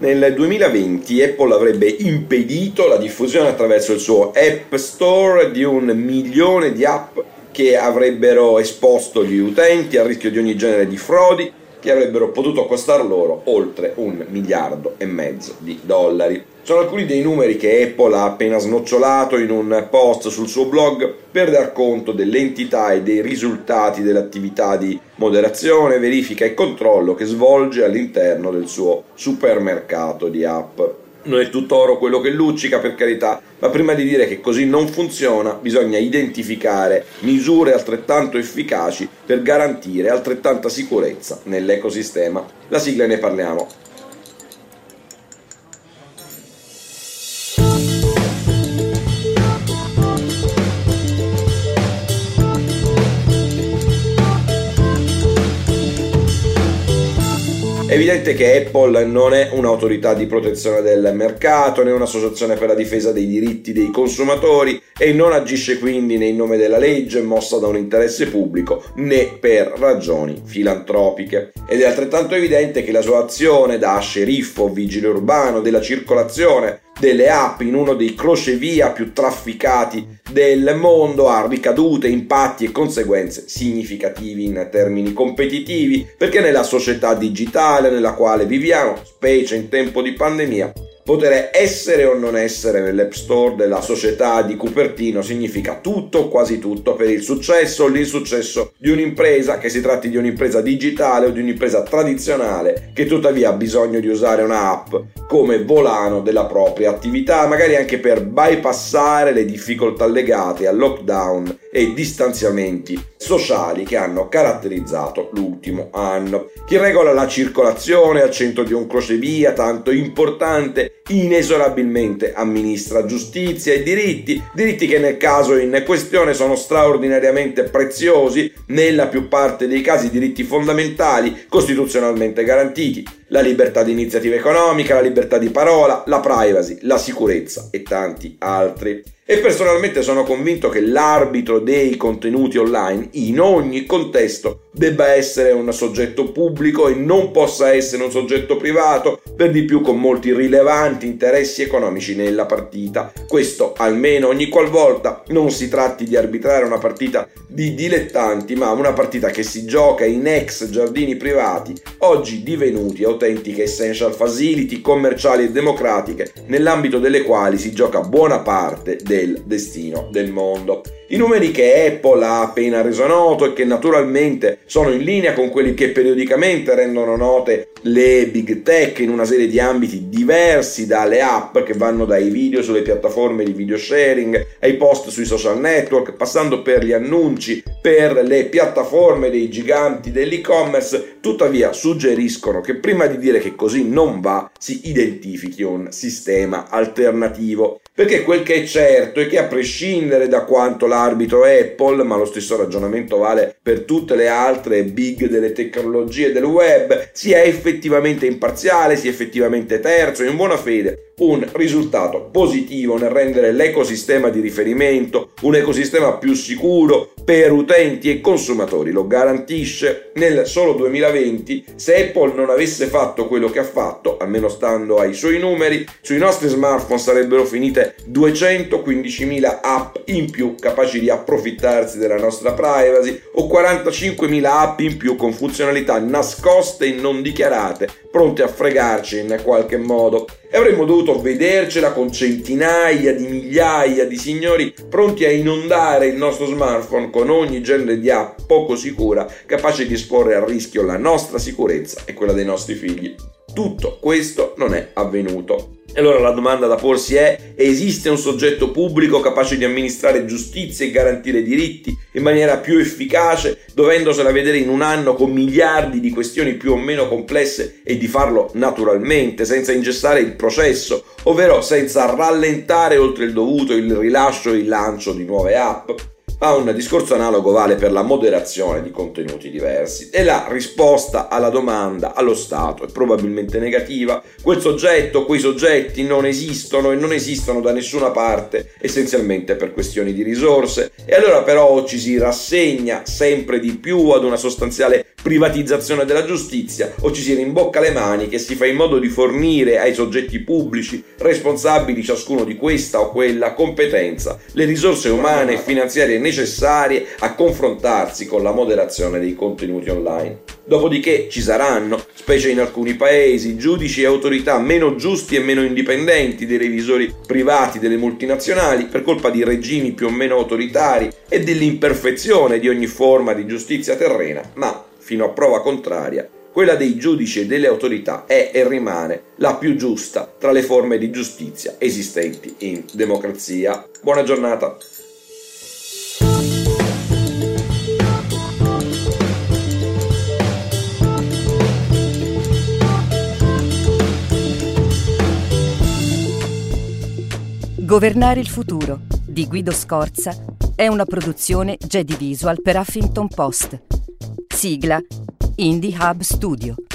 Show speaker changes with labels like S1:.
S1: Nel 2020 Apple avrebbe impedito la diffusione attraverso il suo App Store di un milione di app che avrebbero esposto gli utenti al rischio di ogni genere di frodi che avrebbero potuto costare loro oltre un miliardo e mezzo di dollari. Sono alcuni dei numeri che Apple ha appena snocciolato in un post sul suo blog per dar conto dell'entità e dei risultati dell'attività di moderazione, verifica e controllo che svolge all'interno del suo supermercato di app non è tutto oro quello che luccica, per carità, ma prima di dire che così non funziona bisogna identificare misure altrettanto efficaci per garantire altrettanta sicurezza nell'ecosistema. La sigla ne parliamo. È evidente che Apple non è un'autorità di protezione del mercato né un'associazione per la difesa dei diritti dei consumatori e non agisce quindi né in nome della legge mossa da un interesse pubblico né per ragioni filantropiche. Ed è altrettanto evidente che la sua azione da sceriffo vigile urbano della circolazione delle app in uno dei crocevia più trafficati del mondo ha ricadute, impatti e conseguenze significativi in termini competitivi, perché nella società digitale nella quale viviamo, specie in tempo di pandemia, Poter essere o non essere nell'App Store della società di Cupertino significa tutto o quasi tutto per il successo o l'insuccesso di un'impresa, che si tratti di un'impresa digitale o di un'impresa tradizionale, che tuttavia ha bisogno di usare un'app come volano della propria attività, magari anche per bypassare le difficoltà legate al lockdown e distanziamenti sociali che hanno caratterizzato l'ultimo anno. Chi regola la circolazione al centro di un crocevia tanto importante inesorabilmente amministra giustizia e diritti, diritti che nel caso in questione sono straordinariamente preziosi, nella più parte dei casi diritti fondamentali costituzionalmente garantiti, la libertà di iniziativa economica, la libertà di parola, la privacy, la sicurezza e tanti altri. E personalmente sono convinto che l'arbitro dei contenuti online in ogni contesto debba essere un soggetto pubblico e non possa essere un soggetto privato, per di più con molti rilevanti interessi economici nella partita. Questo almeno ogni qualvolta non si tratti di arbitrare una partita di dilettanti, ma una partita che si gioca in ex giardini privati, oggi divenuti autentiche essential facility commerciali e democratiche, nell'ambito delle quali si gioca buona parte del destino del mondo. I numeri che Apple ha appena reso noto e che naturalmente sono in linea con quelli che periodicamente rendono note le big tech in una serie di ambiti diversi dalle app che vanno dai video sulle piattaforme di video sharing ai post sui social network, passando per gli annunci per le piattaforme dei giganti dell'e-commerce, tuttavia suggeriscono che prima di dire che così non va si identifichi un sistema alternativo. Perché quel che è certo è che a prescindere da quanto l'arbitro Apple, ma lo stesso ragionamento vale per tutte le altre big delle tecnologie del web, sia effettivamente imparziale, sia effettivamente terzo, in buona fede, un risultato positivo nel rendere l'ecosistema di riferimento un ecosistema più sicuro per utenti e consumatori. Lo garantisce nel solo 2020. Se Apple non avesse fatto quello che ha fatto, almeno stando ai suoi numeri, sui nostri smartphone sarebbero finite 215.000 app in più capaci di approfittarsi della nostra privacy o 45.000 app in più con funzionalità nascoste e non dichiarate, pronte a fregarci in qualche modo e avremmo dovuto vedercela con centinaia di migliaia di signori pronti a inondare il nostro smartphone con ogni genere di app poco sicura capace di esporre a rischio la nostra sicurezza e quella dei nostri figli. Tutto questo non è avvenuto. E allora la domanda da porsi è, esiste un soggetto pubblico capace di amministrare giustizia e garantire diritti in maniera più efficace, dovendosela vedere in un anno con miliardi di questioni più o meno complesse e di farlo naturalmente, senza ingessare il processo, ovvero senza rallentare oltre il dovuto il rilascio e il lancio di nuove app? Ma un discorso analogo vale per la moderazione di contenuti diversi e la risposta alla domanda allo Stato è probabilmente negativa. Quel soggetto, quei soggetti non esistono e non esistono da nessuna parte, essenzialmente per questioni di risorse. E allora però ci si rassegna sempre di più ad una sostanziale privatizzazione della giustizia o ci si rimbocca le maniche e si fa in modo di fornire ai soggetti pubblici responsabili ciascuno di questa o quella competenza le risorse umane e finanziarie necessarie a confrontarsi con la moderazione dei contenuti online. Dopodiché ci saranno, specie in alcuni paesi, giudici e autorità meno giusti e meno indipendenti dei revisori privati delle multinazionali per colpa di regimi più o meno autoritari e dell'imperfezione di ogni forma di giustizia terrena, ma fino a prova contraria, quella dei giudici e delle autorità è e rimane la più giusta tra le forme di giustizia esistenti in democrazia. Buona giornata.
S2: Governare il futuro di Guido Scorza è una produzione Jedi Visual per Huffington Post. Sigla Indie Hub Studio.